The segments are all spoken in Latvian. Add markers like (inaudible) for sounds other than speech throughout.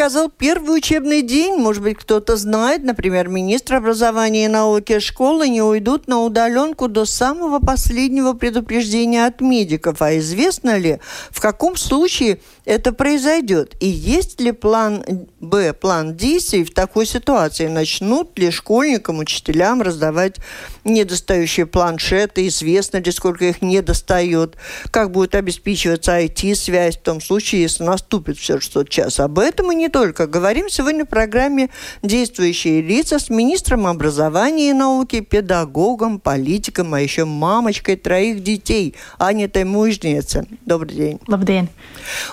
показал первый учебный день? Может быть, кто-то знает, например, министр образования и науки школы не уйдут на удаленку до самого последнего предупреждения от медиков. А известно ли, в каком случае это произойдет? И есть ли план Б, план действий в такой ситуации? Начнут ли школьникам, учителям раздавать недостающие планшеты? Известно ли, сколько их не достает? Как будет обеспечиваться IT-связь в том случае, если наступит все тот час? Об этом и не только. Говорим сегодня в программе «Действующие лица» с министром образования и науки, педагогом, политиком, а еще мамочкой троих детей Анитой Мужнице. Добрый день. Labdien!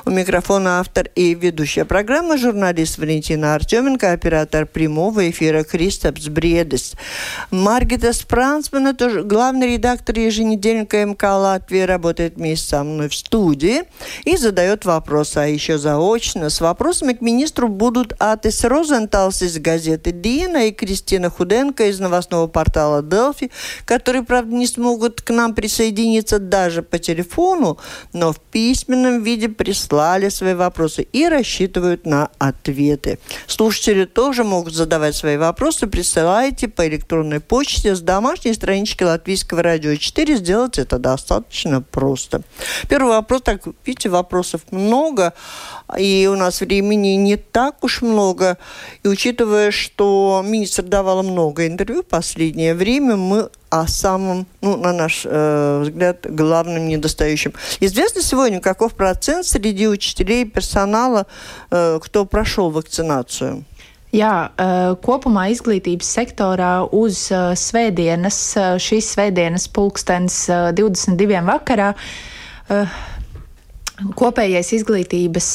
У микрофона автор и ведущая программы журналист Валентина Артеменко, оператор прямого эфира Кристопс Бредес. Маргита Спрансмана, тоже главный редактор еженедельника МК Латвии, работает вместе со мной в студии и задает вопросы. А еще заочно с вопросами к министру будут Атис Розенталс из газеты «Дина» и Кристина Худенко из новостного портала «Делфи», которые, правда, не смогут к нам присоединиться даже по телефону, но в письменном виде прислали свои вопросы и рассчитывают на ответы. Слушатели тоже могут задавать свои вопросы. Присылайте по электронной почте с домашней странички Латвийского радио 4. Сделать это достаточно просто. Первый вопрос, так, видите, вопросов много, и у нас времени не так уж много. И учитывая, что министр давала много интервью в последнее время, мы о самом, ну, на наш э, взгляд, главным недостающим. Известно сегодня, каков процент среди учителей и персонала, э, кто прошел вакцинацию? Jā, kopumā izglītības sektorā uz svētdienas, šīs svētdienas pulkstens 22. vakarā Kopējais izglītības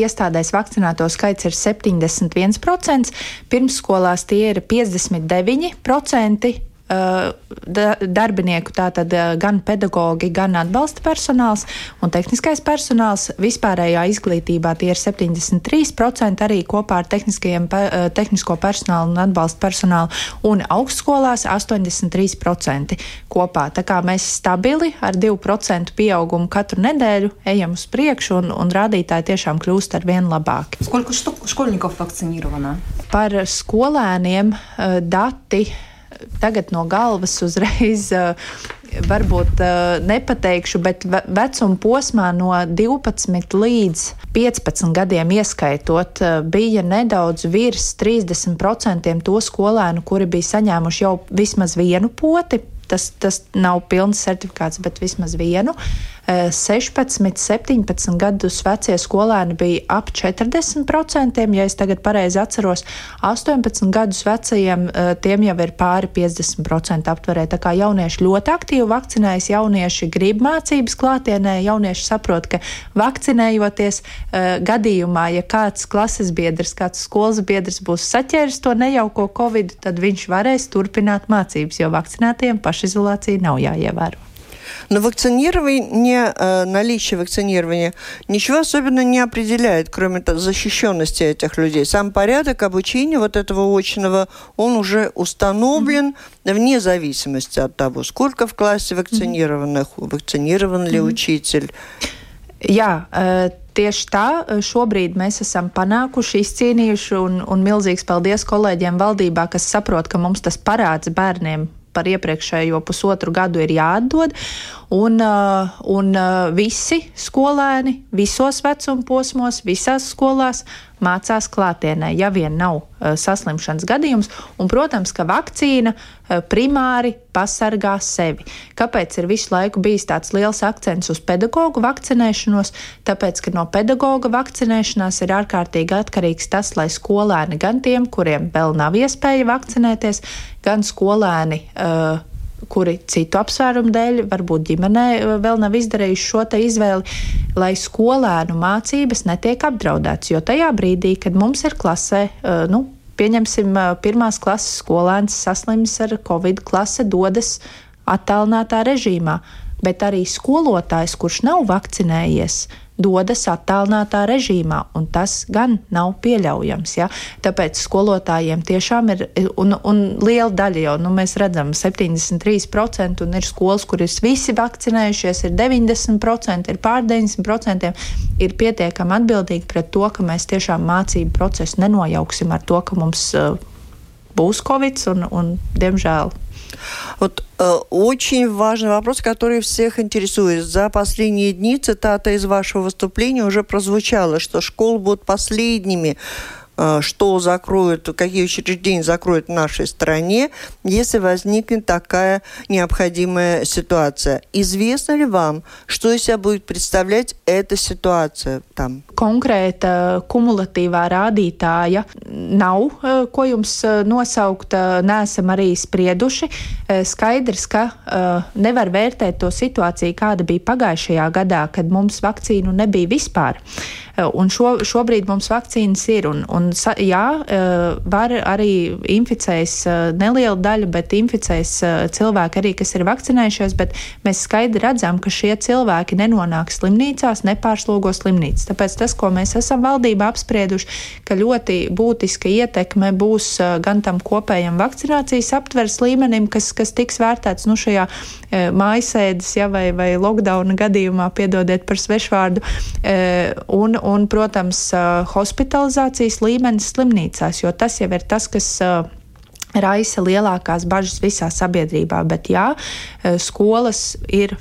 iestādēs vakcinēto skaits ir 71%, pirmsskolās tie ir 59%, darbinieku, tātad gan pedagogi, gan atbalsta personāls un tehniskais personāls. Vispārējā izglītībā tie ir 73% arī kopā ar tehnisko personālu un atbalsta personālu, un augstskolās 83% kopā. Tā kā mēs stabili ar 2% pieaugumu katru nedēļu ejam uz priekšu, un, un rādītāji tiešām kļūst ar vien labāki. Skolnikov vakcinīrovana? Par skolēniem dati tagad no galvas uzreiz. (laughs) Varbūt uh, nepateikšu, bet vecuma posmā no 12 līdz 15 gadiem ieskaitot, uh, bija nedaudz virs 30% to skolēnu, kuri bija saņēmuši jau vismaz vienu poti. Tas, tas nav pilns certifikāts, bet vismaz vienu. 16, 17 gadus vecie skolēni bija ap 40%, ja es tagad pareizi atceros. 18 gadus vecajiem tiem jau ir pāri 50% aptverē. Tā kā jaunieši ļoti aktīvi vakcinējas, jaunieši grib mācības klātienē, jaunieši saprot, ka vakcinējoties gadījumā, ja kāds klases biedrs, kāds skolas biedrs būs saķēris to nejauko covid, tad viņš varēs turpināt mācības, jo vakcinētiem pašizolācija nav jāievēro. Но вакцинирование, э, наличие вакцинирования ничего особенно не определяет, кроме защищенности этих людей. Сам порядок обучения вот этого очного, он уже установлен mm-hmm. вне зависимости от того, сколько в классе вакцинированных, mm-hmm. вакцинирован ли mm-hmm. учитель. Jā, tieši tā, šobrīd mēs esam panākuši, izcīnījuši, un, un milzīgs paldies kolēģiem valdībā, kas saprot, ka mums tas parāds bērniem par iepriekšējo pusotru gadu ir jāatdod. Un, uh, un uh, visi skolēni visos vecuma posmos, visās skolās mācās klātienē, ja vien nav uh, saslimšanas gadījums. Un, protams, ka vakcīna primāri pasargā sevi. Kāpēc ir visu laiku bijis tāds liels akcents uz pedagoģu vakcinēšanos? Tāpēc, ka no pedagoģa vakcinēšanās ir ārkārtīgi atkarīgs tas, lai skolēni gan tiem, kuriem vēl nav iespēja vakcinēties, gan skolēni. Uh, kuri citu apsvērumu dēļ, varbūt ģimenē eh, vēl nav izdarījuši šo izvēli, lai skolēnu mācības netiek apdraudētas. Jo tajā brīdī, kad mums ir klasē, eh, nu, pieņemsim, pirmās klases skolēns saslims ar covid, klase dodas attālinātā režīmā, bet arī skolotājs, kurš nav vakcinējies, dodas attālinātā režīmā, un tas gan nav pieļaujams. Ja? Tāpēc skolotājiem tiešām ir, un, un liela daļa jau, nu, mēs redzam, 73%, un ir skolas, kuras visi vakcinējušies, ir 90%, ir pār 90%, ir pietiekami atbildīgi pret to, ka mēs tiešām mācību procesu nenojauksim ar to, ka mums uh, būs covid, un, un diemžēl Вот э, очень важный вопрос, который всех интересует. За последние дни цитата из вашего выступления уже прозвучала, что школы будут последними что закроют, какие учреждения закроют в нашей стране, если возникнет такая необходимая ситуация. Известно ли вам, что из себя будет представлять эта ситуация там? Konkrēta kumulatīvā rādītāja nav, э, ko jums э, nosaukt, neesam arī sprieduši. Skaidrs, ka nevar vērtēt to situāciju, kāda bija pagājušajā gadā, kad mums vakcīnu nebija vispār. Un šo, šobrīd mums vakcīnas ir. Un, un, jā, eh, var arī inficēs eh, neliela daļa, bet inficēs eh, cilvēki arī, kas ir vakcinējušies. Bet mēs skaidri redzam, ka šie cilvēki nenonāk slimnīcās, nepārslogo slimnīcas. Tāpēc tas, ko mēs esam valdībā apsprieduši, ka ļoti būtiska ietekme būs gan tam kopējam vakcinācijas aptvers līmenim, kas, kas tiks vērtēts nu, šajā mājasēdes ja, vai, vai lockdowna gadījumā, piedodiet par svešvārdu, un, un, protams, hospitalizācijas līmenis slimnīcās, jo tas jau ir tas, kas raisa lielākās bažas visā sabiedrībā. Bet jā, skolas ir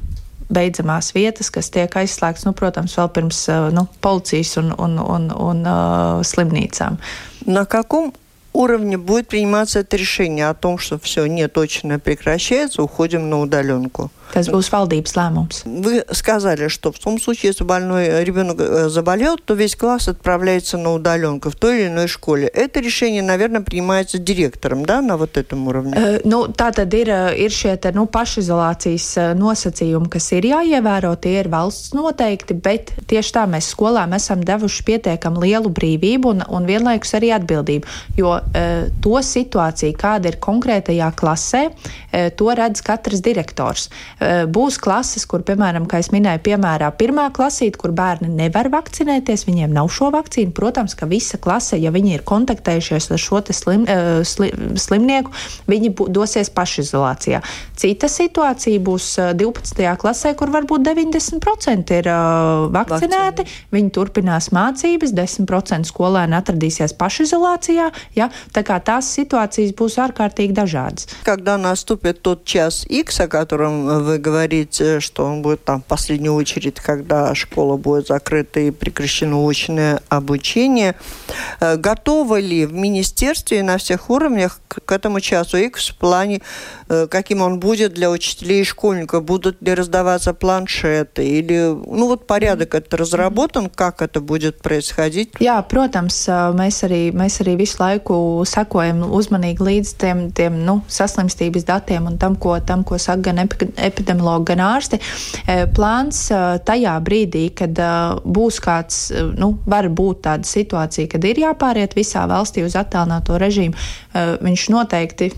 beidzamās vietas, kas tiek aizslēgts, nu, protams, vēl pirms nu, policijas un, un, un, un uh, slimnīcām. На каком уровне будет приниматься это решение о том, что все неточно прекращается, уходим на удаленку? Tas būs valdības lēmums. Вы сказали, что в том случае, если больной ребенок э, заболел, то весь класс отправляется на удаленку в той или иной школе. Это решение, наверное, принимается директором, да, на вот этом уровне? Uh, nu, tā tad ir, ir šie te, nu, pašizolācijas nosacījumi, kas ir jāievēro, tie ir valsts noteikti, bet tieši tā mēs skolām esam devuši pietiekam lielu brīvību un, un vienlaikus arī atbildību, jo uh, to situāciju, kāda ir konkrētajā klasē, uh, to redz katrs direktors. Eh, būs klases, kur, piemēram, kā es minēju, piemērā pirmā klasīte, kur bērni nevar vakcinēties, viņiem nav šo vakcīnu. Protams, ka visa klase, ja viņi ir kontaktējušies ar šo slim, eh, slim, slimnieku, viņi dosies pašizolācijā. Cita situācija būs 12. Eh, klasē, kur varbūt 90% ir uh, vakcinēti, Vakcini. viņi turpinās mācības, 10% skolēni atradīsies pašizolācijā. Ja? Tā kā tās situācijas būs ārkārtīgi dažādas. Когда наступит тот час X, о котором вы говорите, что он будет там в последнюю очередь, когда школа будет закрыта и прекращено очное обучение. Э, готовы ли в министерстве и на всех уровнях к этому часу X в плане, э, каким он будет для учителей и школьников? Будут ли раздаваться планшеты? Или, ну вот порядок это разработан, как это будет происходить? Jā, protams, mēs arī, mēs arī visu laiku sekojam uzmanīgi līdz tiem, tiem nu, saslimstības datiem un tam, ko, tam, ko saka gan epidemiologi, epidemiologi, gan ārsti. E, plāns e, tajā brīdī, kad e, būs kāds, nu, var būt tāda situācija, kad ir jāpāriet visā valstī uz attālināto režīmu, viņš noteikti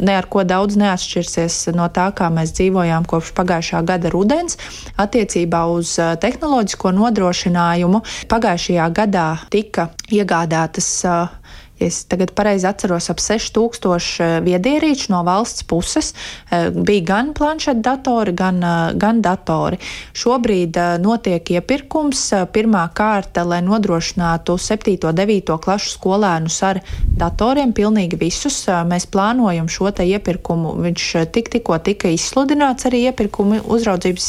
ne ar ko daudz neatšķirsies no tā, kā mēs dzīvojām kopš pagājušā gada rudens. Attiecībā uz tehnoloģisko nodrošinājumu pagājušajā gadā tika iegādātas es tagad pareizi atceros, ap 6000 eh, viedierīču no valsts puses. Eh, bija gan planšetdatori, gan, eh, gan datori. Šobrīd notiek iepirkums pirmā kārta, lai nodrošinātu 7. un 9. klašu skolēnus ar datoriem, pilnīgi visus. Mēs plānojam šo iepirkumu. Viņš tik, tikko tika izsludināts arī iepirkuma uzraudzības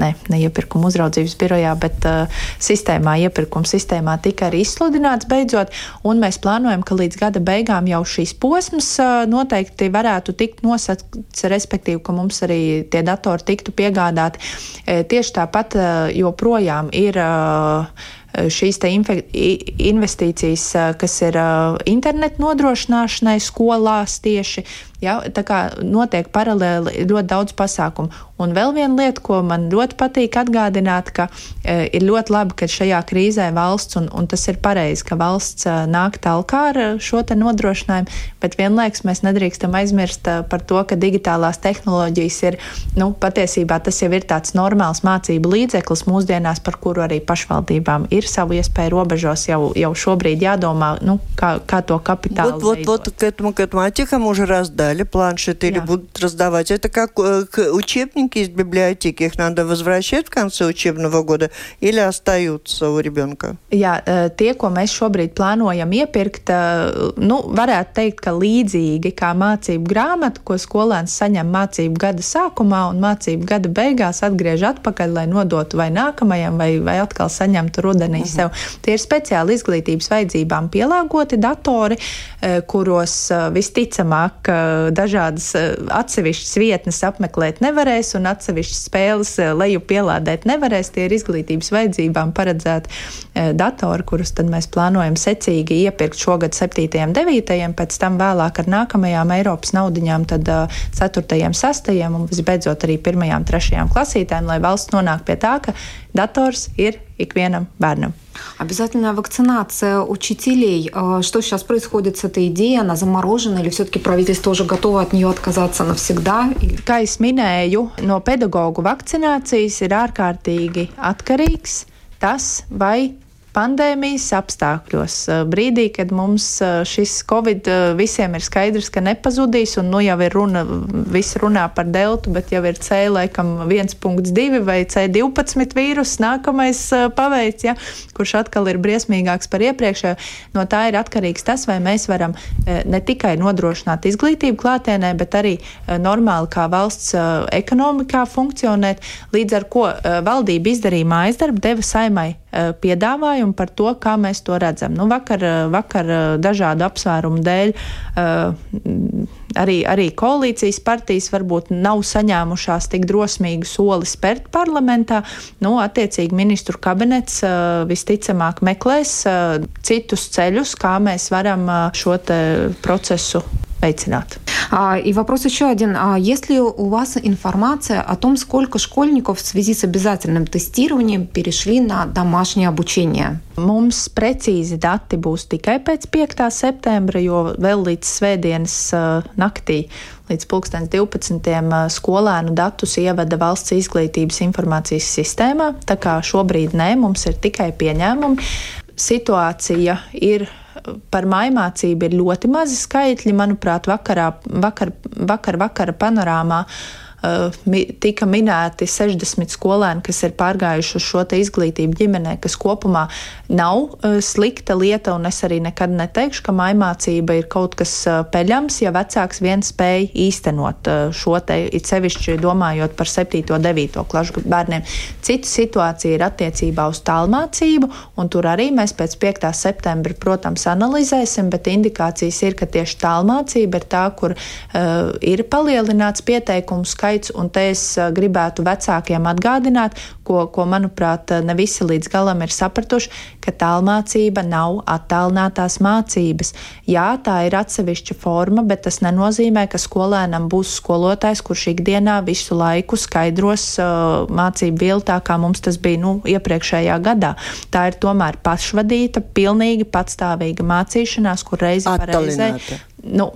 ne, ne iepirkuma uzraudzības birojā, bet uh, sistēmā, iepirkuma sistēmā tika arī izsludināts beidzot, un mēs plānojam, ka līdz gada beigām jau šīs posms uh, noteikti varētu tikt nosakts, respektīvi, ka mums arī tie datori tiktu piegādāti. E, tieši tāpat uh, joprojām ir. Uh, šīs investīcijas, kas ir internetu nodrošināšanai skolās tieši Ja, tā kā notiek paralēli ļoti daudz pasākumu. Un vēl viena lieta, ko man ļoti patīk atgādināt, ka e, ir ļoti labi, ka šajā krīzē valsts, un, un tas ir pareizi, ka valsts e, nāk talkā ar šo te nodrošinājumu, bet vienlaiks mēs nedrīkstam aizmirst e, par to, ka digitālās tehnoloģijas ir, nu, patiesībā tas jau ir tāds normāls mācību līdzeklis mūsdienās, par kuru arī pašvaldībām ir savu iespēju robežos jau, jau šobrīd jādomā, nu, kā, kā to kapitālu. Вот, вот, вот к этому, к этому антикам уже раздали планшеты или будут раздавать. Это как учебники учебники из библиотеки, их надо возвращать в конце учебного года или остаются у ребенка? Jā, tie, ko mēs šobrīd plānojam iepirkt, nu, varētu teikt, ka līdzīgi kā mācību grāmata, ko skolēns saņem mācību gada sākumā un mācību gada beigās atgriež atpakaļ, lai nodotu vai nākamajam, vai, vai atkal saņemtu rudenī uh mhm. -huh. sev. Tie ir speciāli izglītības vajadzībām pielāgoti datori, kuros visticamāk dažādas atsevišķas vietnes apmeklēt nevarēs un atsevišķas spēles eh, leju pielādēt nevarēs. Tie ir izglītības vajadzībām paredzēti eh, datori, kurus tad mēs plānojam secīgi iepirkt šogad 7. un 9. pēc tam vēlāk ar nākamajām Eiropas naudiņām, tad 4. un 6. un visbeidzot arī 1. un 3. klasītēm, lai valsts nonāk pie tā, ka dators ir ikvienam bērnam. Обязательная вакцинация учителей. Что сейчас происходит с этой идеей? Она заморожена или все-таки правительство уже готово от нее отказаться навсегда? Kā es minēju, no pedagoģu vakcinācijas ir ārkārtīgi atkarīgs tas, vai pandēmijas apstākļos, brīdī, kad mums šis covid visiem ir skaidrs, ka nepazudīs, un nu jau ir runa, viss runā par deltu, bet jau ir C laikam 1.2 vai C12 vīrus nākamais paveids, ja, kurš atkal ir briesmīgāks par iepriekšējo. No tā ir atkarīgs tas, vai mēs varam ne tikai nodrošināt izglītību klātienē, bet arī normāli kā valsts ekonomikā funkcionēt, līdz ar ko valdība izdarīja mājas darbu, deva saimai piedāvājumu jautājumu par to, kā mēs to redzam. Nu, vakar, vakar dažādu apsvērumu dēļ arī, arī koalīcijas partijas varbūt nav saņēmušās tik drosmīgu soli spērt parlamentā. Nu, attiecīgi ministru kabinets visticamāk meklēs citus ceļus, kā mēs varam šo procesu veicināt. И вопрос еще один. Есть ли у вас информация о том, сколько школьников в связи с обязательным тестированием перешли на домашнее обучение? Mums precīzi dati būs tikai pēc 5. septembra, jo vēl līdz svētdienas uh, naktī līdz 2012. skolēnu datus ievada valsts izglītības informācijas sistēmā. Tā kā šobrīd nē, mums ir tikai pieņēmumi. Situācija ir par mājmācību ir ļoti mazi skaitļi. Manuprāt, vakarā, vakar, vakar, vakara panorāmā tika minēti 60 skolēni, kas ir pārgājuši uz šo izglītību ģimenē, kas kopumā nav eh, slikta lieta, un es arī nekad neteikšu, ka maimācība ir kaut kas eh, peļams, ja vecāks viens spēj īstenot šo te, it sevišķi domājot par 7. un 9. klašu bērniem. Cita situācija ir attiecībā uz tālmācību, un tur arī mēs pēc 5. septembra, protams, analizēsim, bet indikācijas ir, ka tieši tālmācība ir tā, kur uh, ir palielināts pieteikumu skaits skaits, un te es gribētu vecākiem atgādināt, ko, ko manuprāt, ne visi līdz galam ir sapratuši, ka tālmācība nav attālinātās mācības. Jā, tā ir atsevišķa forma, bet tas nenozīmē, ka skolēnam būs skolotājs, kurš ikdienā visu laiku skaidros uh, mācību bildi tā, kā mums tas bija nu, iepriekšējā gadā. Tā ir tomēr pašvadīta, pilnīgi patstāvīga mācīšanās, kur reizi pa reizē nu,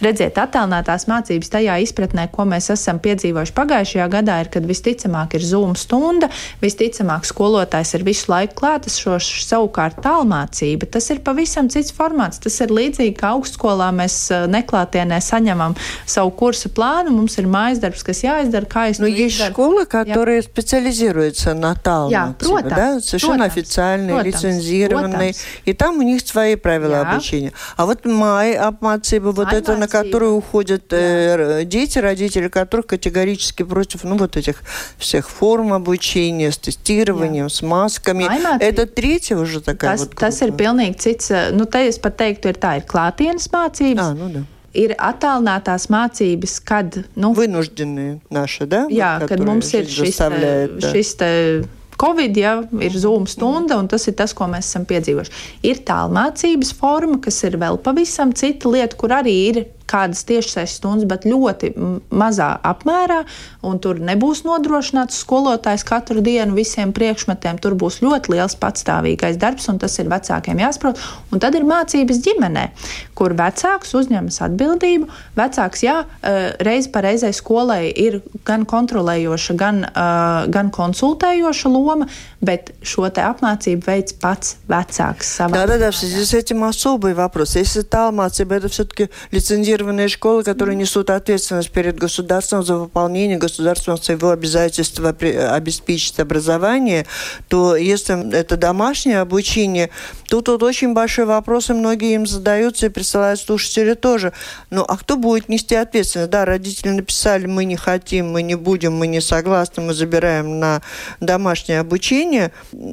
redziet, attēlinātās mācības tajā izpratnē, ko mēs esam piedzīvojuši pagājušajā gadā, ir, kad visticamāk ir zūma stunda, visticamāk skolotājs ir visu laiku klātesošs, savukārt tālmācība. Tas ir pavisam cits formāts. Tas ir līdzīgi kā augstskolā mēs eh, neklātienē saņemam savu kursu plānu, mums ir mājas darbs, kas jāizdara, kā es ну, есть издаru. школы, которые Jā. специализируются на талматибе, да, совершенно protams, официальные, protams, лицензированные, protams. и там у них свои правила Jā. обучения. А вот май Mācība, вот это, на которую уходят э, дети, родители которых категорически против, ну, вот этих всех форм обучения, с тестированием, Jā. с маskami. Это третья уже такая tas, вот группа. Tas ir pilnīgi cits, nu, te es pat teiktu, ir tā, ir klātienes mācības. А, ну да ir attālinātās mācības, kad. Nu, Вынужденные наши, да? Jā, kad mums ir šis, šis te Covid ja, ir zūma stunda, un tas ir tas, ko mēs esam piedzīvojuši. Ir tālmācības forma, kas ir vēl pavisam cita lieta, kur arī ir kādas tiešsaistes stundas, bet ļoti mazā apmērā. Tur nebūs nodrošināts skolotājs katru dienu visiem priekšmetiem. Tur būs ļoti liels patstāvīgais darbs, un tas ir vecākiem jāsaprot. Un tad ir mācības ģimenē, kur vecāks uzņemas atbildību. Vecāks, jā, eh, reiz pa reizei skolai ir gan kontrolējoša, gan, uh, gan konsultējoša loma, bet šo apmācību veids pats вецакс. Да, да, да, в связи с этим особый вопрос. Если талмациб, это все-таки лицензированные школы, которые несут ответственность перед государством за выполнение государством своего обязательства обеспечить образование, то если это домашнее обучение, тут вот очень большие вопросы многие им задаются и присылают слушатели тоже. Ну, а кто будет нести ответственность? Да, родители написали, мы не хотим, мы не будем, мы не согласны, мы забираем на домашнее обучение.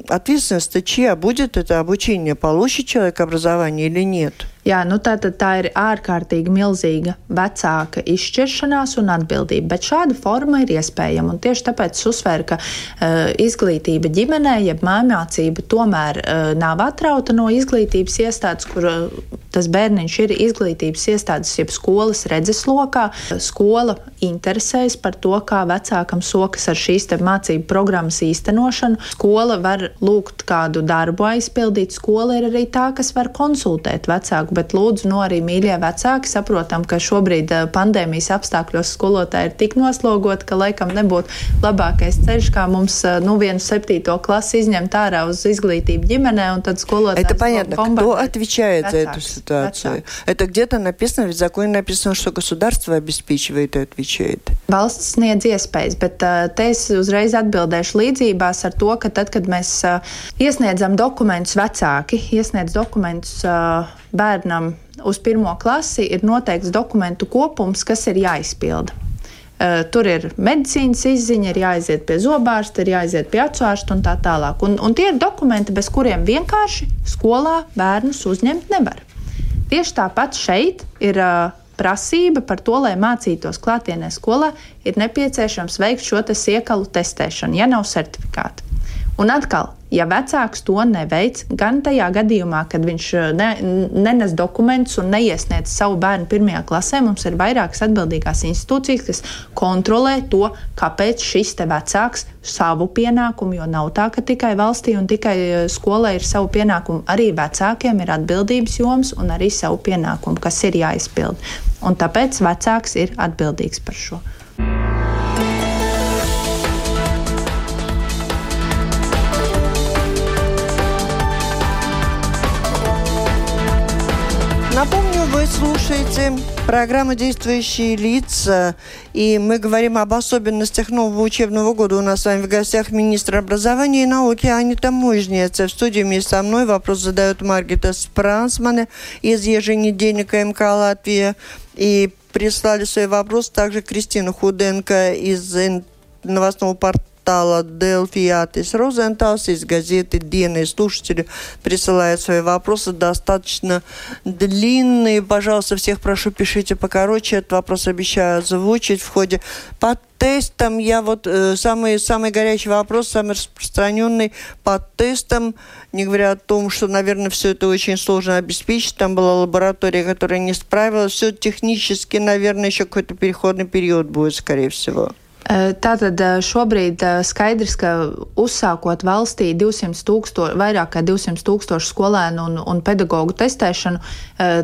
Ответственность-то чья? Будет это обучение? Получит человек образование или нет? Jā, nu tā, tā ir ārkārtīgi milzīga vecāka izšķiršanās un atbildība, bet šāda forma ir iespējama. Tieši tāpēc es uzsveru, ka uh, izglītība ģimenē, jeb mājmācība, tomēr uh, nav atrauta no izglītības iestādes, kur uh, tas bērniņš ir izglītības iestādes, jeb skolas redzeslokā. Skola interesēs par to, kā vecākam sokas ar šīs mācību programmas īstenošanu. Skola var lūgt kādu darbu aizpildīt. Skola ir arī tā, kas var konsultēt vecāku, bet lūdzu, no arī mīļie vecāki saprotam, ka šobrīd eh, pandēmijas apstākļos skolotāji ir tik noslogoti, ka laikam nebūtu labākais ceļš, kā mums eh, nu, vienu septīto klasi izņemt ārā uz izglītību ģimenē, un tad skolotāji. Это понятно. Кто отвечает за эту ситуацию? Vecāks. Это где-то написано, ведь в законе написано, что государство обеспечивает и отвечает. Valsts sniedz iespējas, bet uh, te es uzreiz atbildēšu līdzībās ar to, ka tad, kad mēs uh, iesniedzam dokumentus vecāki, iesniedz dokumentus uh, bērnam uz pirmo klasi, ir noteikts dokumentu kopums, kas ir jāizpilda. Uh, tur ir medicīnas izziņa, ir jāaiziet pie zobārsta, ir jāaiziet pie acuārsta un tā tālāk. Un, un tie ir dokumenti, bez kuriem vienkārši skolā bērnus uzņemt nevar. Tieši tāpat šeit ir uh, prasība par to, lai mācītos klātienē skolā, ir nepieciešams veikt šo te siekalu testēšanu, ja nav certifikāta. Un atkal, ja vecāks to neveic, gan tajā gadījumā, kad viņš eh, ne, nenes dokumentus un neiesniedz savu bērnu pirmajā klasē, mums ir vairākas atbildīgās institūcijas, kas kontrolē to, kāpēc šis vecāks savu pienākumu, jo nav tā, ka tikai valstī un tikai eh, skolai ir savu pienākumu. Arī vecākiem ir atbildības joms un arī savu pienākumu, kas ir jāizpild. Un tāpēc vecāks ir atbildīgs par šo. Слушаете программу «Действующие лица», и мы говорим об особенностях нового учебного года. У нас с вами в гостях министр образования и науки Анита Мужнец. В студии вместе со мной вопрос задает Маргита Спрансмана из еженедельника МК «Латвия». И прислали свой вопрос также Кристина Худенко из новостного портала портала Делфиатис Розенталс из газеты «Дена». слушатели присылают свои вопросы достаточно длинные. Пожалуйста, всех прошу, пишите покороче. Этот вопрос обещаю озвучить в ходе под тестом. Я вот э, самый, самый горячий вопрос, самый распространенный под тестом, не говоря о том, что, наверное, все это очень сложно обеспечить. Там была лаборатория, которая не справилась. Все технически, наверное, еще какой-то переходный период будет, скорее всего. Tātad šobrīd skaidrs, ka uzsākot valstī 200 tūkstoši, vairāk kā 200 tūkstošu skolēnu un, un pedagoģu testēšanu,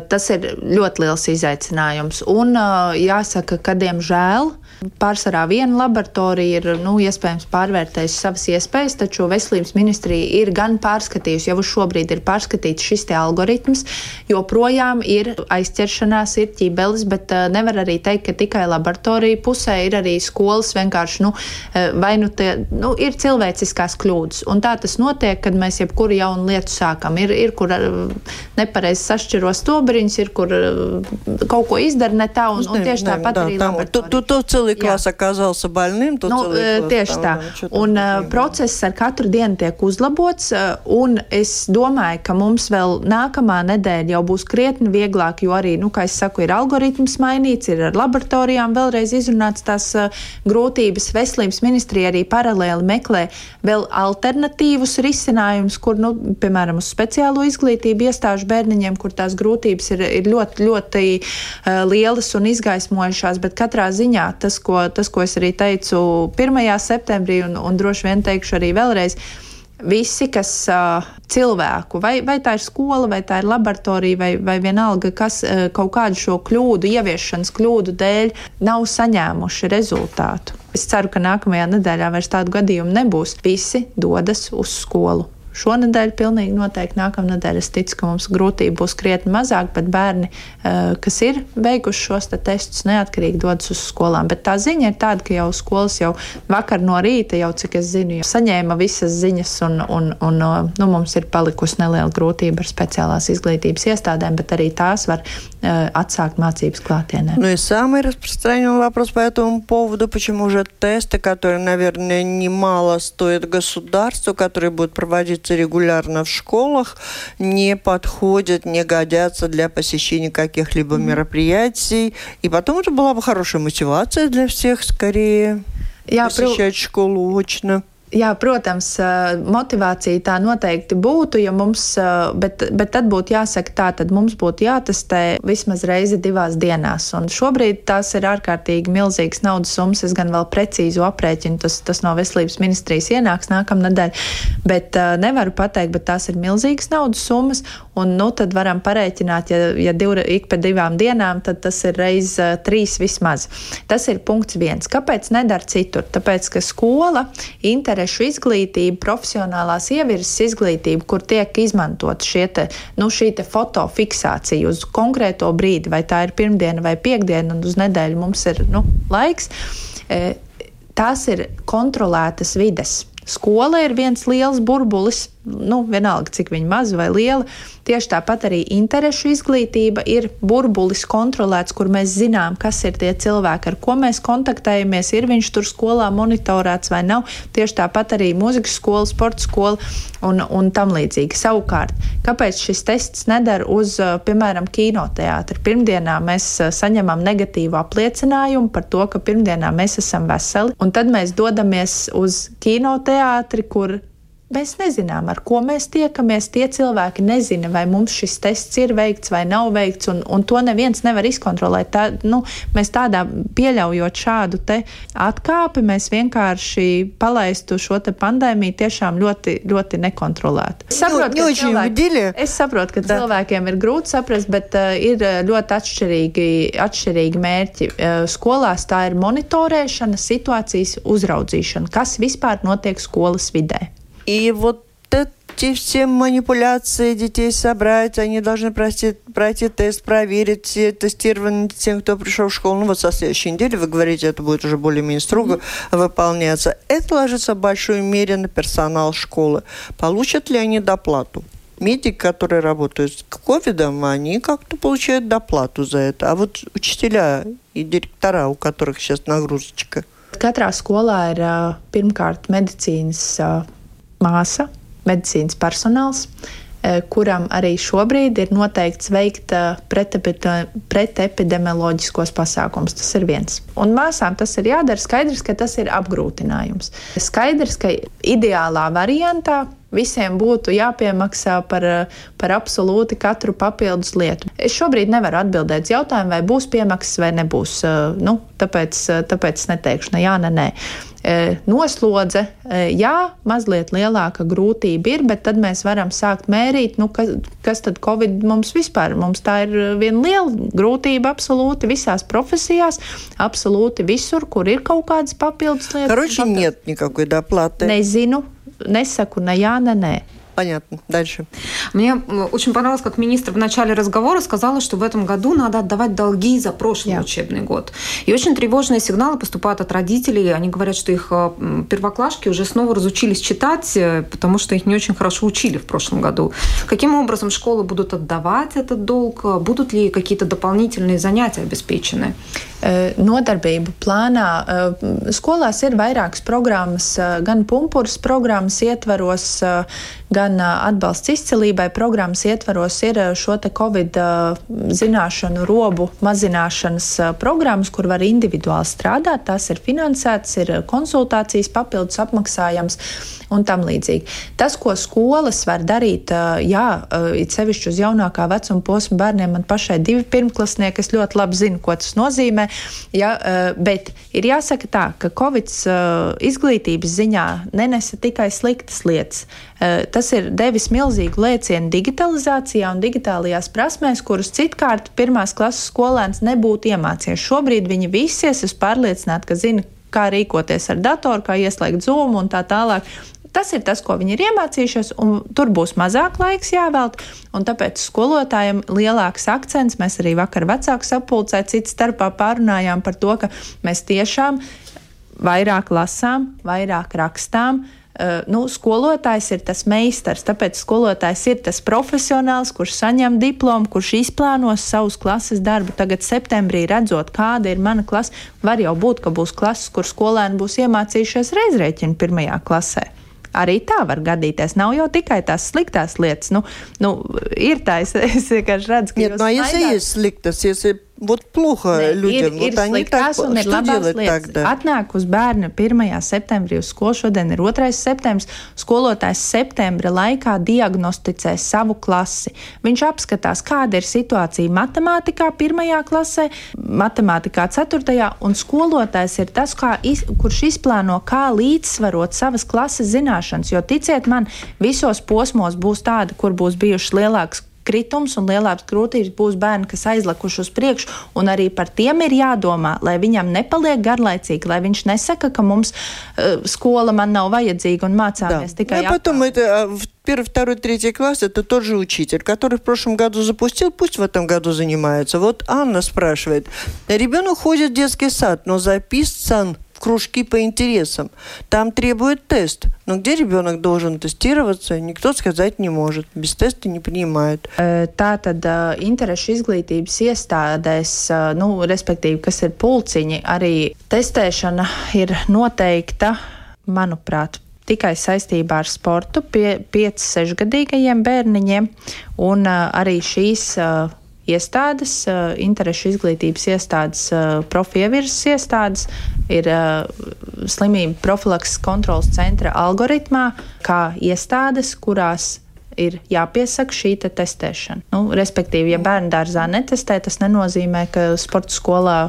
tas ir ļoti liels izaicinājums. Un jāsaka, ka diemžēl Pārsvarā viena laboratorija ir nu, iespējams pārvērtējusi savas iespējas, taču veselības ministrija ir gan pārskatījusi, jau šobrīd ir pārskatīts šis algoritms, joprojām ir aizķeršanās, ir ķībelis, bet uh, nevar arī teikt, ka tikai laboratorija pusē ir arī skolas vienkārši, nu, uh, vai nu tie, nu, ir cilvēciskās kļūdas. Un tā tas notiek, kad mēs jebkuru jaunu lietu sākam. Ir, ir kur uh, nepareizi sašķiro stoberiņus, ir kur kaut ko izdara ne tā, un, un tieši tāpat arī. Tā, tā, целый класс Jā. оказался больным, то nu, целый класс tieši tā. Un uh, process ar katru dienu tiek uzlabots, uh, un es domāju, ka mums vēl nākamā nedēļa jau būs krietni vieglāk, jo arī, nu, kā es saku, ir algoritms mainīts, ir ar laboratorijām vēlreiz izrunāts tās uh, grūtības. Veselības ministrija arī paralēli meklē vēl alternatīvus risinājumus, kur, nu, piemēram, uz speciālo izglītību iestāžu bērniņiem, kur tās grūtības ir, ir ļoti, ļoti uh, lielas un izgaismojušās, bet katrā ziņā tas, ko, tas, ko es arī teicu 1. septembrī un, un droši vien teikšu arī vēlreiz, visi, kas uh, cilvēku, vai, vai tā ir skola, vai tā ir laboratorija, vai, vai vienalga, kas uh, kaut kādu šo kļūdu, ieviešanas kļūdu dēļ nav saņēmuši rezultātu. Es ceru, ka nākamajā nedēļā vairs tādu gadījumu nebūs. Visi dodas uz skolu Šonadēļ pilnīgi noteikti nākamnedēļ es ticu, ka mums grūtību būs krietni mazāk, bet bērni, eh, kas ir veikuši šos te testus, neatkarīgi dodas uz skolām. Bet tā ziņa ir tāda, ka jau skolas jau vakar no rīta, jau cik es zinu, saņēma visas ziņas, un, un, un nu, mums ir palikusi neliela grūtība ar speciālās izglītības iestādēm, bet arī tās var uh, atsākt mācības klātienē. Ну и самый распространенный вопрос по этому поводу, почему же тесты, которые, наверное, немало стоят государству, которые будут проводить проводятся регулярно в школах, не подходят, не годятся для посещения каких-либо mm-hmm. мероприятий. И потом это была бы хорошая мотивация для всех скорее. Я посещать про... школу очно. Jā, protams, motivācija tā noteikti būtu, ja mums, bet, bet tad būtu jāsaka tā, tad mums būtu jātestē vismaz reizi divās dienās. Un šobrīd tās ir ārkārtīgi milzīgas naudas summas. Es gan vēl precīzu aprēķinu, tas, tas no veselības ministrijas ienāks nākamnedēļ, bet nevaru pateikt, bet tās ir milzīgas naudas summas. Un nu, tad varam parēķināt, ja, ja div, ik pēc divām dienām, tad tas ir reiz trīs vismaz. Tas ir punkts viens. Kāpēc nedara citur? Tāpēc, ka skola interesē interešu izglītība, profesionālās ievirzes izglītība, kur tiek izmantot te, nu, šī fotofiksācija uz konkrēto brīdi, vai tā ir pirmdiena vai piekdiena, un uz nedēļu mums ir nu, laiks. E, tās ir kontrolētas vides. Skola ir viens liels burbulis, nu, vienalga, cik maza vai liela. Tieši tāpat arī interešu izglītība ir burbulis kontrolēts, kur mēs zinām, kas ir tie cilvēki, ar ko mēs kontaktējamies, ir viņš tur skolā monitorēts vai nav. Tieši tāpat arī mūzikas skola, sporta skola un, un tam līdzīgi. Savukārt, kāpēc šis tests nedara uz, piemēram, kinoteātri? Pirmdienā mēs saņemam negatīvu apliecinājumu par to, ka pirmdienā mēs esam veseli, un tad mēs dodamies uz kinoteātri, kur Mēs nezinām, ar ko mēs tiekamies. Tie cilvēki nezina, vai mums šis tests ir veikts vai nav veikts, un, un to neviens nevar izkontrolēt. Tā, nu, mēs tādā pieļaujot šādu atkāpi, mēs vienkārši palaistu šo pandēmiju tiešām ļoti, ļoti nekontrolēti. Es saprotu, ka, cilvēki, es saprotu, ka cilvēkiem ir grūti saprast, bet uh, ir uh, ļoti atšķirīgi, atšķirīgi mērķi. Uh, skolās tā ir monitorēšana, situācijas uzraudzīšana, kas vispār notiek skolas vidē. И вот эти все манипуляции детей собрать, они должны пройти, пройти тест, проверить все тестирование тем, кто пришел в школу. Ну вот со следующей недели, вы говорите, это будет уже более-менее строго mm-hmm. выполняться. Это ложится в большой мере на персонал школы. Получат ли они доплату? медики, которые работают с ковидом, они как-то получают доплату за это. А вот учителя и директора, у которых сейчас нагрузочка. Katrā skolā ir pirmkārt medicīnas māsa, medicīnas personāls, eh, kuram arī šobrīd ir noteikts veikt eh, pretepidemioloģiskos pasākumus. Tas ir viens. Un māsām tas ir jādara. Skaidrs, ka tas ir apgrūtinājums. Skaidrs, ka ideālā variantā visiem būtu jāpiemaksā par, par absolūti katru papildus lietu. Es šobrīd nevaru atbildēt uz jautājumu, vai būs piemaksas vai nebūs. Nu, tāpēc, tāpēc es neteikšu ne jā, ne nē. Noslodze, jā, mazliet lielāka grūtība ir, bet tad mēs varam sākt mērīt, nu, kas, kas tad Covid mums vispār. Mums tā ir viena liela grūtība absolūti visās profesijās, absolūti visur, kur ir kaut kādas papildus lietas. Короче, нет никакой доплаты. Nezinu, nesaku ne jā, ne nē. Понятно. Дальше. Мне очень понравилось, как министр в начале разговора сказала, что в этом году надо отдавать долги за прошлый yeah. учебный год. И очень тревожные сигналы поступают от родителей. Они говорят, что их э, первоклашки уже снова разучились читать, э, потому что их не очень хорошо учили в прошлом году. Каким образом школы будут отдавать этот долг? Будут ли какие-то дополнительные занятия обеспечены? Nodarbību plānā skolās ir vairākas programmas, gan pumpurs programmas ietvaros, gan atbalsts izcilībai programmas ietvaros ir šo Covid zināšanu robu mazināšanas programmas, kur var individuāli strādāt. Tās ir finansētas, ir konsultācijas papildus apmaksājams un tam līdzīgi. Tas, ko skolas var darīt, jā, it sevišķi uz jaunākā vecuma posma bērniem, man pašai divi pirmklasnieki, es ļoti labi zinu, ko tas nozīmē, jā, bet ir jāsaka tā, ka Covid izglītības ziņā nenesa tikai sliktas lietas. Tas ir devis milzīgu lēcienu digitalizācijā un digitālajās prasmēs, kurus citkārt pirmās klases skolēns nebūtu iemācījies. Šobrīd viņi visi, es esmu pārliecināta, ka zina, kā rīkoties ar datoru, kā ieslēgt zūmu un tā tālāk. Tas ir tas, ko viņi ir iemācījušies, un tur būs mazāk laiks jāvelta. Tāpēc skolotājiem lielāks akcents. Mēs arī vakar vecāku sapulcē citu starpā pārunājām par to, ka mēs tiešām vairāk lasām, vairāk rakstām. Uh, Eh, nu, skolotājs ir tas meistars, tāpēc skolotājs ir tas profesionāls, kurš saņem diplomu, kurš izplānos savus klases darbu. Tagad, septembrī, redzot, kāda ir mana klase, var jau būt, ka būs klases, kur skolēni būs iemācījušies reizrēķinu pirmajā klasē. Arī tā var gadīties. Nav jau tikai tās sliktās lietas. Nu, nu, ir tā, es, es vienkārši redzu, ka. Ja, no, jūs esat sliktas, jūs esat вот плохо ne, людям, ir, вот ir они так, un ir что делать lietas. тогда? Atnāk uz bērnu 1. septembrī uz skolu, šodien ir 2. septembris. Skolotājs septembra laikā diagnosticē savu klasi. Viņš apskatās, kāda ir situācija matemātikā 1. klasē, matemātikā 4. un skolotājs ir tas, iz, kurš izplāno, kā līdzsvarot savas klases zināšanas. Jo ticiet man, visos posmos būs tādi, kur būs bijušas lielākas kritums un lielākas grūtības būs bērni, kas aizlikuši uz priekšu, un arī par tiem ir jādomā, lai viņam nepaliek garlaicīgi, lai viņš nesaka, ka mums uh, skola man nav vajadzīga un mācāmies да. tikai. Ну, а потом это в первый, второй, третий класс это тот же учитель, который в прошлом году запустил, пусть в этом году занимается. Вот Анна спрашивает, ребенок ходит в детский сад, но записан кружки по интересам. Там требует тест. Но где ребенок должен тестироваться, никто сказать не может. Без теста не принимают. Tā tad interešu izglītības iestādēs, nu, respektīvi, kas ir pulciņi, arī testēšana ir noteikta, manuprāt, tikai saistībā ar sportu pie 5-6 gadīgajiem bērniņiem, un arī šīs iestādes, interešu izglītības iestādes, profievirzes iestādes ir slimību profilakses kontrolas centra algoritmā, kā iestādes, kurās ir jāpiesaka šī te testēšana. Nu, respektīvi, ja bērnu dārzā netestē, tas nenozīmē, ka sporta skolā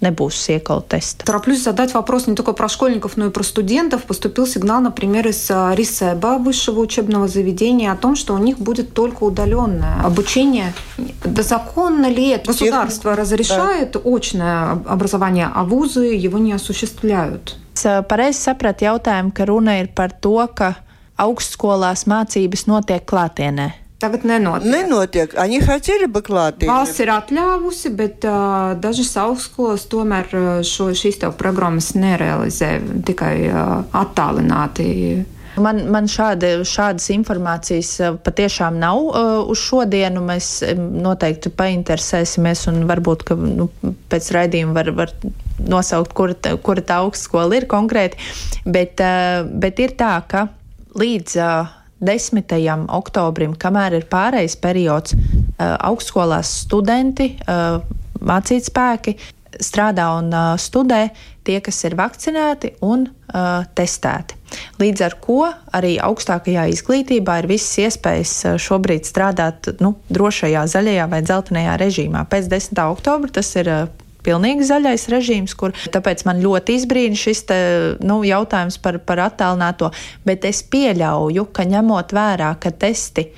nebūs siekala теста. Тороплюсь задать вопрос не только про школьников, но и про студентов. Поступил сигнал, например, из РИСЭБа, высшего учебного заведения, о том, что у них будет только удаленное обучение. Да законно ли это? Государство разрешает да. очное образование, а вузы его не осуществляют. Pareizi sapratu jautājumu, ka runa ir par to, ka augstskolās mācības notiek klātienē. Tagad nenotiek. Nenotiek. Они хотели бы klātienē. Valsts ir atļāvusi, bet uh, dažas augstskolas tomēr šo, šīs tev programmas nerealizē tikai uh, attālināti. Man, man šāda, šādas informācijas patiešām nav uh, uz šodienu. Mēs noteikti painteresēsimies, un varbūt ka, nu, pēc raidījuma var, var nosaukt, kura, kura tā augstskola ir konkrēti. Bet, uh, bet ir tā, ka līdz uh, 10. oktobrim, kamēr ir pārejas periods, augstskolās studenti, mācīt spēki strādā un studē tie, kas ir vakcinēti un testēti. Līdz ar to arī augstākajā izglītībā ir visas iespējas šobrīd strādāt nu, drošajā, zaļajā vai dzeltenajā režīmā. Pēc 10. oktobra tas ir pilnīgi zaļais režīms, kur tāpēc man ļoti izbrīna šis te, nu, jautājums par, par attālināto, bet es pieļauju, ka ņemot vērā, ka testi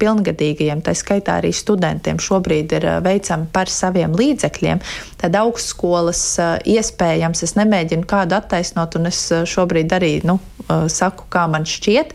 pilngadīgajiem, tā skaitā arī studentiem, šobrīd ir veicama par saviem līdzekļiem, tad augstskolas iespējams, es nemēģinu kādu attaisnot, un es šobrīd arī nu, saku, kā man šķiet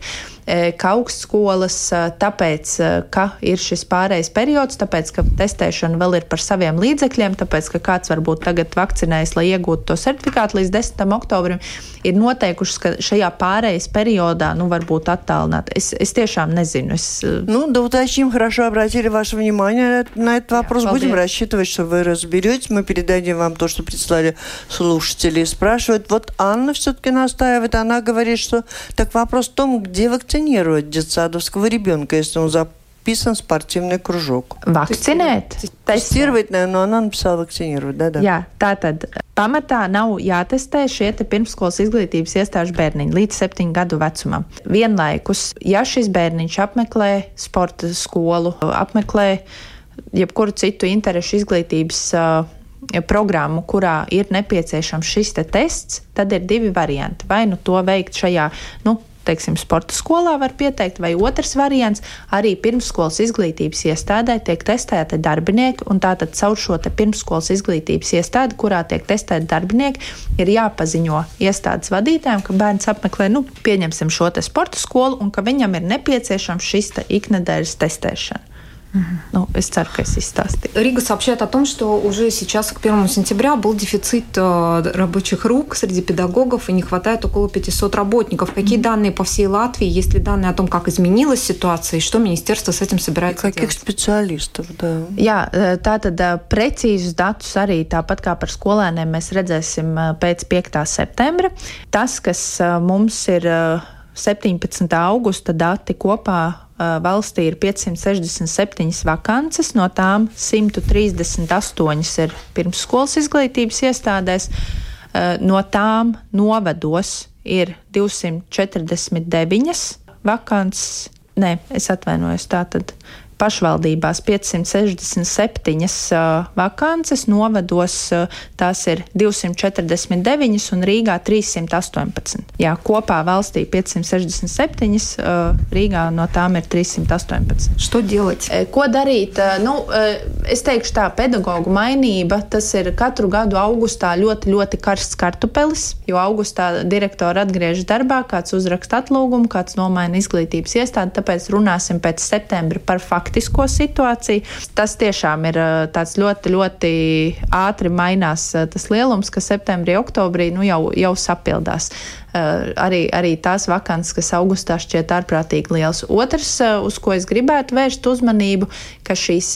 ka augstskolas, tāpēc, ka ir šis pārējais periods, tāpēc, ka testēšana vēl ir par saviem līdzekļiem, tāpēc, ka kāds varbūt tagad vakcinējas, lai iegūtu to certifikātu līdz 10. oktobrim, ir noteikušas, ka šajā pārējais periodā, nu, varbūt attālināt. Es, es tiešām nezinu. Es... Ну, да, уточним, хорошо обратили ваше внимание на этот вопрос. Paldies. Будем рассчитывать, что вы разберетесь. Мы передадим вам то, что прислали слушатели. Спрашивают, вот Анна все-таки настаивает, она говорит, что так вопрос в том, где вакцинировать детсадовского ребенка, если он записан в спортивный кружок. Vakcinēt? Тестировать, наверное, но она написала вакцинировать, да-да. Jā, tā tad pamatā nav jātestē šie pirmsskolas izglītības iestāžu bērniņi līdz septiņu gadu vecumam. Vienlaikus, ja šis bērniņš apmeklē sporta skolu, apmeklē jebkuru citu interešu izglītības uh, programmu, kurā ir nepieciešams šis te tests, tad ir divi varianti. Vai nu to veikt šajā, nu, teiksim, sporta skolā var pieteikt, vai otrs variants - arī pirmsskolas izglītības iestādē tiek testēti darbinieki, un tātad caur šo pirmsskolas izglītības iestādi, kurā tiek testēti darbinieki, ir jāpaziņo iestādes vadītājiem, ka bērns apmeklē, nu, pieņemsim šo sporta skolu, un ka viņam ir nepieciešams šis iknedēļas testēšana. Ну, es ceru, ka es izstāstīju. Рига сообщает о том, что уже сейчас к 1 сентября был дефицит э, рабочих рук среди педагогов и не хватает около 500 работников. Какие данные по всей Латвии? Есть ли данные о том, как изменилась ситуация и что министерство с этим собирается Каких делать? специалистов, да. Jā, tātad eh, precīzus datus arī tāpat kā par skolēniem mēs redzēsim pēc 5. septembra. Tas, kas mums ir eh, 17. augusta dati kopā valstī ir 567 vakances, no tām 138 ir pirmsskolas izglītības iestādēs, no tām novados ir 249 vakances. Nē, es atvainojos, tātad pašvaldībās 567 uh, vakances, novados uh, tās ir 249 un Rīgā 318. Jā, kopā valstī 567, uh, Rīgā no tām ir 318. Что делать? E, Ko darīt? E, Nu, e, es teikšu, tā pedagoģa mainība. Tas ir katru gadu augustā ļoti, ļoti karsts kartupelis. Jo augustā direktora atgriežas darbā, kāds uzraksta atlūgumu, kāds nomaina izglītības iestādi. Tāpēc runāsim pēc septembra par faktisko situāciju. Tas tiešām ir e, tāds ļoti, ļoti ātri mainās e, tas lielums, ka septembrī, oktobrī nu, jau, jau sapildās. Uh, arī, arī tās vakances, kas augustā šķiet ārprātīgi liels. Otrs, uz ko es gribētu vērst uzmanību, ka šīs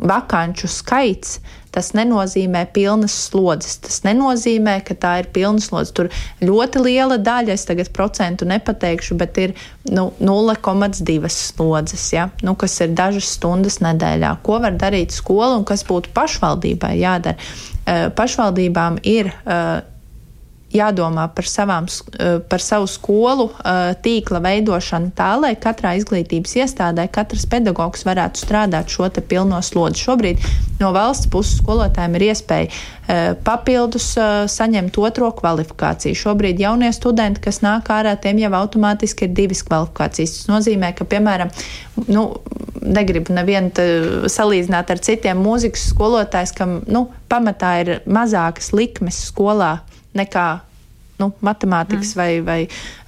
vakanču skaits. Tas nenozīmē pilnas slodzes. Tas nenozīmē, ka tā ir pilna slodze. Tur ļoti liela daļa, es tagad procentu nepateikšu, bet ir nu, 0,2 slodzes, ja? nu, kas ir dažas stundas nedēļā. Ko var darīt skola un kas būtu pašvaldībai jādara? Uh, Pašvaldībām ir uh, jādomā par, savām, eh, par savu skolu eh, tīkla veidošanu tā, lai katrā izglītības iestādē katrs pedagogs varētu strādāt šo te pilno slodzi. Šobrīd no valsts puses skolotājiem ir iespēja eh, papildus saņemt otro kvalifikāciju. Šobrīd jaunie studenti, kas nāk ārā, tiem jau automātiski ir divas kvalifikācijas. Tas nozīmē, ka, piemēram, nu, negribu nevienu salīdzināt ar citiem mūzikas skolotājiem, kam nu, pamatā ir mazākas likmes skolā nekā nu, matemātikas mm. vai, vai,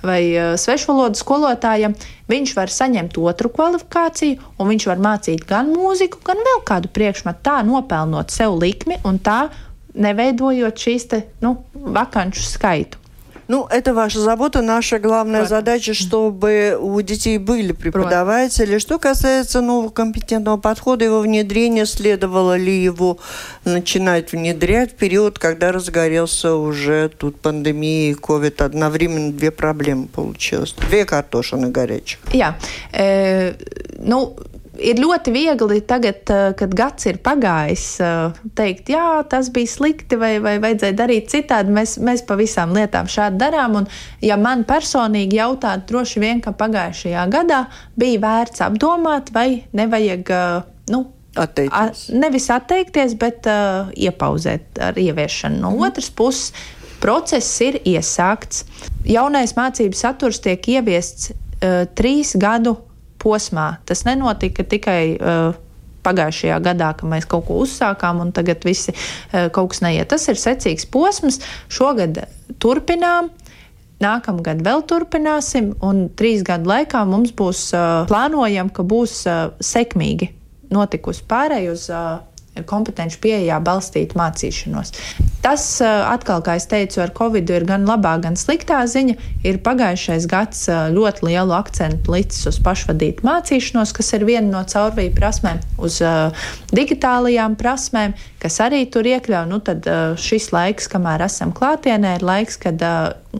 vai uh, svešvalodas skolotājam, viņš var saņemt otru kvalifikāciju, un viņš var mācīt gan mūziku, gan vēl kādu priekšmetu, tā nopelnot sev likmi un tā neveidojot šīs te, nu, vakanču skaitu. Ну, это ваша забота. Наша главная Вот. задача, чтобы у детей были преподаватели. Что касается нового компетентного подхода, его внедрения, следовало ли его начинать внедрять в период, когда разгорелся уже тут пандемия и ковид. Одновременно две проблемы получилось. Две картошины горячих. Jā, e, nu, ir ļoti viegli tagad, eh, kad gads ir pagājis, eh, teikt, jā, tas bija slikti vai, vai vajadzēja darīt citādi. Mēs, mēs pa visām lietām šādi darām. Un, ja man personīgi jautātu, droši vien, ka pagājušajā gadā bija vērts apdomāt, vai nevajag. eh, Nu, Atteikties. A, nevis atteikties, bet uh, iepauzēt ar ieviešanu. No otras puses, process ir iesākts. Jaunais mācību saturs tiek ieviests uh, trīs gadu posmā. Tas nenotika tikai uh, pagājušajā gadā, ka mēs kaut ko uzsākām un tagad visi uh, kaut kas neiet. Tas ir secīgs posms. Šogad turpinām. Nākamgad vēl turpināsim, un trīs gadu laikā mums būs uh, plānojam, ka būs uh, sekmīgi notikusi pārēj uz uh, kompetenci pieejā balstītu mācīšanos. Tas, atkal, kā es teicu, ar Covid ir gan labā, gan sliktā ziņa. Ir pagājušais gads ļoti lielu akcentu licis uz pašvadītu mācīšanos, kas ir viena no caurvīju prasmēm, uz digitālajām prasmēm, kas arī tur iekļauj. Nu, tad šis laiks, kamēr esam klātienē, ir laiks, kad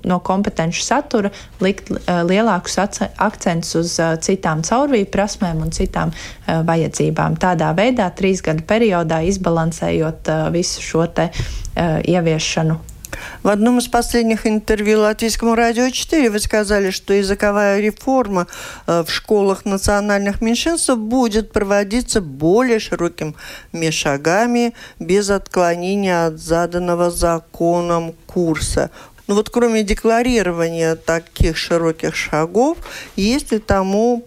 no kompetenci satura likt uh, lielākus akcentus uz uh, citām caurvīju prasmēm un citām uh, vajadzībām. Tādā veidā trīs gadu periodā izbalansējot uh, visu šo te Э, ieviešanu. В одном из последних интервью Латвийскому радио 4 вы сказали, что языковая реформа э, в школах национальных меньшинств будет проводиться более широкими шагами, без отклонения от заданного законом курса. Но вот кроме декларирования таких широких шагов, есть ли тому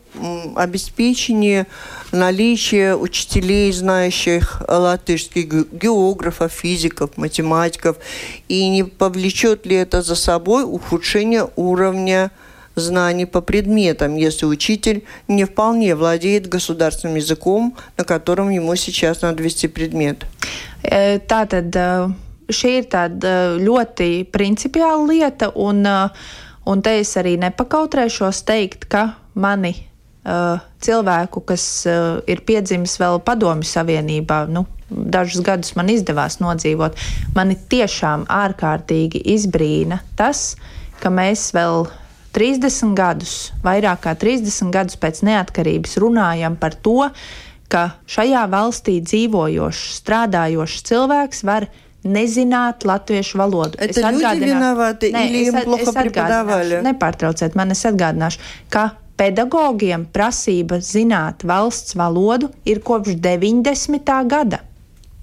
обеспечение наличия учителей, знающих латышский, географов, физиков, математиков, и не повлечет ли это за собой ухудшение уровня знаний по предметам, если учитель не вполне владеет государственным языком, на котором ему сейчас надо вести предмет. Tātad э, šī ir tāda ļoti principiāla lieta, un, un te es arī nepakautrēšos teikt, ka mani uh, cilvēku, kas uh, ir piedzimis vēl Padomju Savienībā, nu, dažus gadus man izdevās nodzīvot, mani tiešām ārkārtīgi izbrīna tas, ka mēs vēl 30 gadus, vairāk kā 30 gadus pēc neatkarības runājam par to, ka šajā valstī dzīvojošs, strādājošs cilvēks var nezināt latviešu valodu. Это es люди виноваты ne, или им плохо преподавали? Nepārtrauciet man, es atgādināšu, ka pedagogiem prasība zināt valsts valodu ir kopš 90. gada.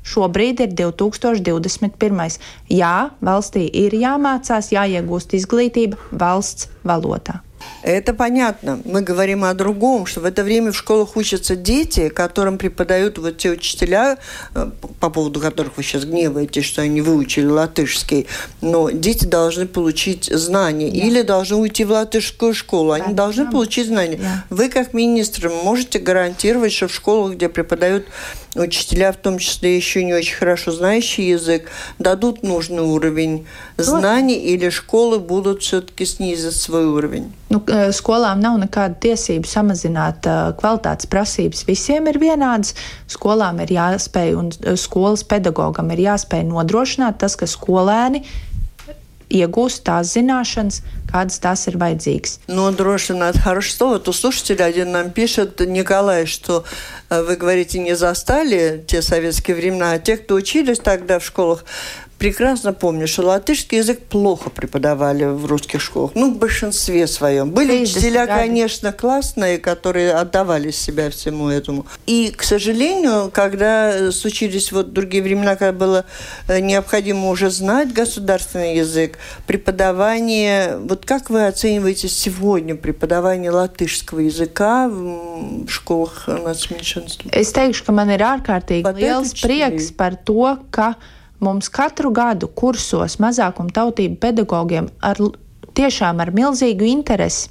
Šobrīd ir 2021. Jā, valstī ir jāmācās, jāiegūst izglītība valsts valodā. Это понятно. Мы говорим о другом, что в это время в школах учатся дети, которым преподают вот те учителя, э, по поводу которых вы сейчас гневаетесь, что они выучили латышский. Но дети должны получить знания yeah. или должны уйти в латышскую школу. Они yeah. должны yeah. получить знания. Yeah. Вы, как министр, можете гарантировать, что в школах, где преподают учителя, в том числе еще не очень хорошо знающие язык, дадут нужный уровень знаний, или школы будут все-таки снизить свой уровень? Nu, skolām nav nekāda tiesība samazināt kvalitātes prasības. Visiem ir vienādas. Skolām ir jāspēj, un skolas pedagogam ir jāspēj nodrošināt tas, ka skolēni iegūst tās zināšanas, kādas tās ir vajadzīgas. Нодрошинат хорошо. Вот у слушателя один нам пишет, Николай, что вы говорите, не застали те советские времена, а те, кто учились тогда в школах, прекрасно помню, что латышский язык плохо преподавали в русских школах. Ну, в большинстве своем. Были учителя, конечно, классные, которые отдавали себя всему этому. И, к сожалению, когда случились вот другие времена, когда было э, необходимо уже знать государственный язык, преподавание... Вот как вы оцениваете сегодня преподавание латышского языка в школах нацменьшинств? Es teikšu, ka man ir ārkārtīgi liels prieks par to, ka Mums katru gadu kursos mazākumtautību pedagogiem ar, tiešām ar milzīgu interesi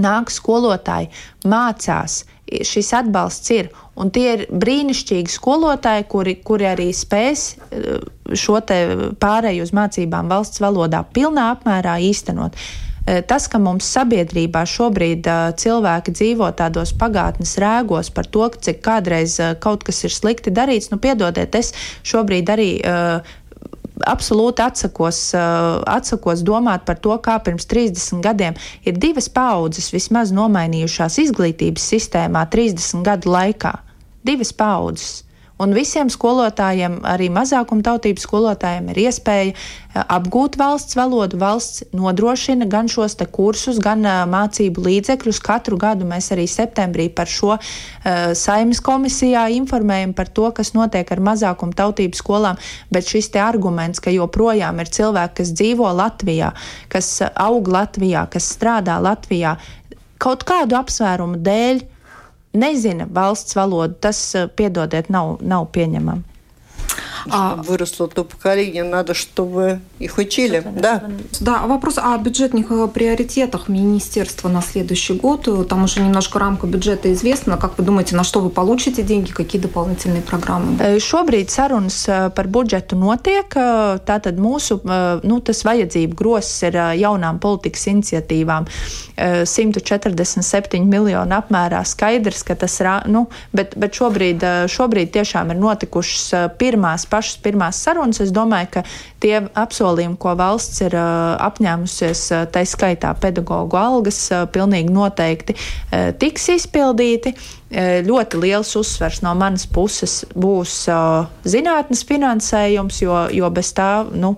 nāk skolotāji, mācās. Šis atbalsts ir, un tie ir brīnišķīgi skolotāji, kuri, kuri arī spēs eh, šo pārēju uz mācībām valsts valodā pilnā apmērā īstenot. Eh, tas, ka mums sabiedrībā šobrīd uh, cilvēki dzīvo tādos pagātnes rēgos par to, cik kādreiz uh, kaut kas ir slikti darīts, nu, piedodiet, es šobrīd arī absolūti atsakos, atsakos domāt par to, kā pirms 30 gadiem ir divas paudzes vismaz nomainījušās izglītības sistēmā 30 gadu laikā. Divas paudzes. Un visiem skolotājiem, arī mazākumtautību skolotājiem, ir iespēja eh, apgūt valsts valodu. Valsts nodrošina gan šos kursus, gan uh, mācību līdzekļus. Katru gadu mēs arī septembrī par šo uh, saimnes komisijā informējam par to, kas notiek ar mazākumtautību skolām. Bet šis arguments, ka joprojām ir cilvēki, kas dzīvo Latvijā, kas aug Latvijā, kas strādā Latvijā, kaut kādu apsvērumu dēļ nezina valsts valodu, tas, piedodiet, nav, nav pieņemami А... Выросло то поколение, надо, чтобы их учили. Да. да, вопрос о бюджетных э, приоритетах министерства на следующий год. Там уже немножко рамка бюджета известна. Как вы думаете, на что вы получите деньги, какие дополнительные программы? Šobrīd sarunas par budžetu notiek. Tātad mūsu nu, tas vajadzību grosis ir jaunām politikas iniciatīvām 147 miljonu apmērā. Skaidrs, ka tas ir, nu, bet, bet šobrīd, šobrīd tiešām ir notikušas pirmās pašas pirmās sarunas, es domāju, ka tie apsolījumi, ko valsts ir uh, apņēmusies, uh, tā skaitā pedagoģu algas, uh, pilnīgi noteikti tiks izpildīti. Ļoti liels uzsvers no manas puses būs zinātnes finansējums, jo, jo bez tā nu,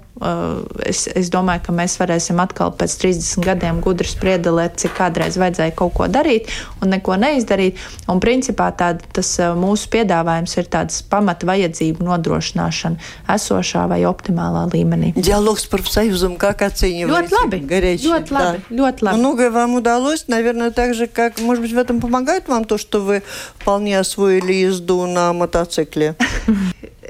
es, es domāju, ka mēs varēsim atkal pēc 30 gadiem gudri spriedelēt, cik kādreiz vajadzēja kaut ko darīt un neko neizdarīt. Un principā tā, tas mūsu piedāvājums ir tāds pamata vajadzību nodrošināšana esošā vai optimālā līmenī. Диалог с профсоюзом как оцениваете? Ļoti labi. Горячий. Ļoti labi. Да. Ļoti labi. Многое вам удалось, наверное, так же, как, может быть, в этом помогает вам то, что вы вполне освоили езду на мотоцикле?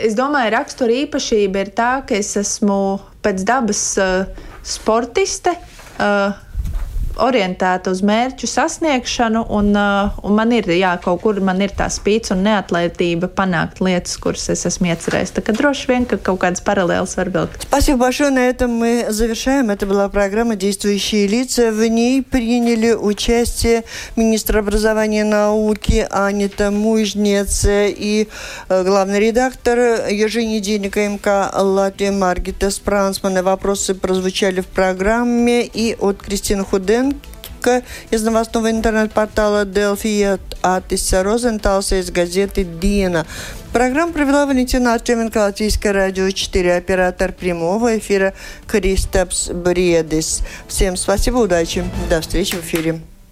Es domāju, rakstura īpašība ir tā, ka es esmu pēc dabas uh, sportiste. Uh, orientēta uz mērķu sasniegšanu, un, uh, un man ir, jā, kaut kur man ir tā spīts un neatlētība panākt lietas, kuras es esmu iecerējis. Tā kā droši ka kaut kādas параллелс var vilkt. Спасибо большое. На этом мы завершаем. Это была программа «Действующие лица». В ней приняли участие министр образования и науки Анита Мужнец и главный редактор еженедельника МК Латвия Маргита Спрансмана. Вопросы прозвучали в программе и от Кристины Худен Ленка из новостного интернет-портала Делфи Атиса Розенталса из газеты «Дина». Программу провела Валентина Артеменко, Латвийское радио 4, оператор прямого эфира Кристопс Бредис. Всем спасибо, удачи, до встречи в эфире.